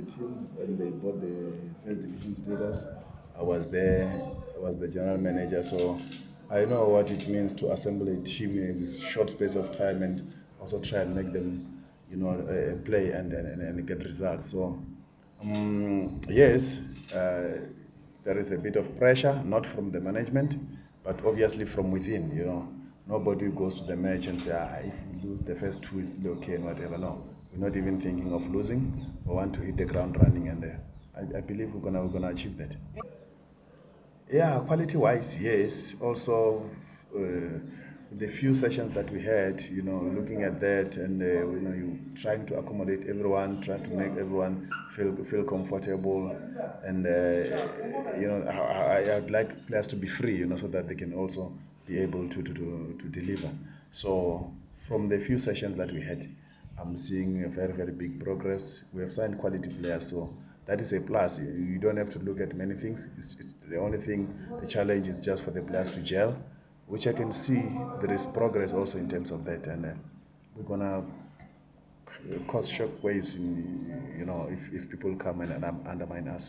the team when they bought the first division status. I was there. I was the general manager, so I know what it means to assemble a team in a short space of time and also try and make them, you know, uh, play and, and, and get results. So, um, yes, uh, there is a bit of pressure, not from the management, but obviously from within. You know, nobody goes to the match and say, ah, if we lose the first two, it's still okay and whatever. No, we're not even thinking of losing. We want to hit the ground running, and uh, I, I believe we're gonna we're gonna achieve that. Yeah, quality wise, yes. Also, uh, the few sessions that we had, you know, looking at that and uh, you know, you trying to accommodate everyone, trying to make everyone feel feel comfortable, and uh, you know, I, I, I'd like players to be free, you know, so that they can also be able to to, to, to deliver. So, from the few sessions that we had, I'm seeing a very very big progress. We have signed quality players, so that is a plus. You, you don't have to look at many things. It's, it's the only thing, the challenge is just for the players to gel, which I can see there is progress also in terms of that. And uh, we're gonna cause shock waves in, you know, if, if people come and, and undermine us.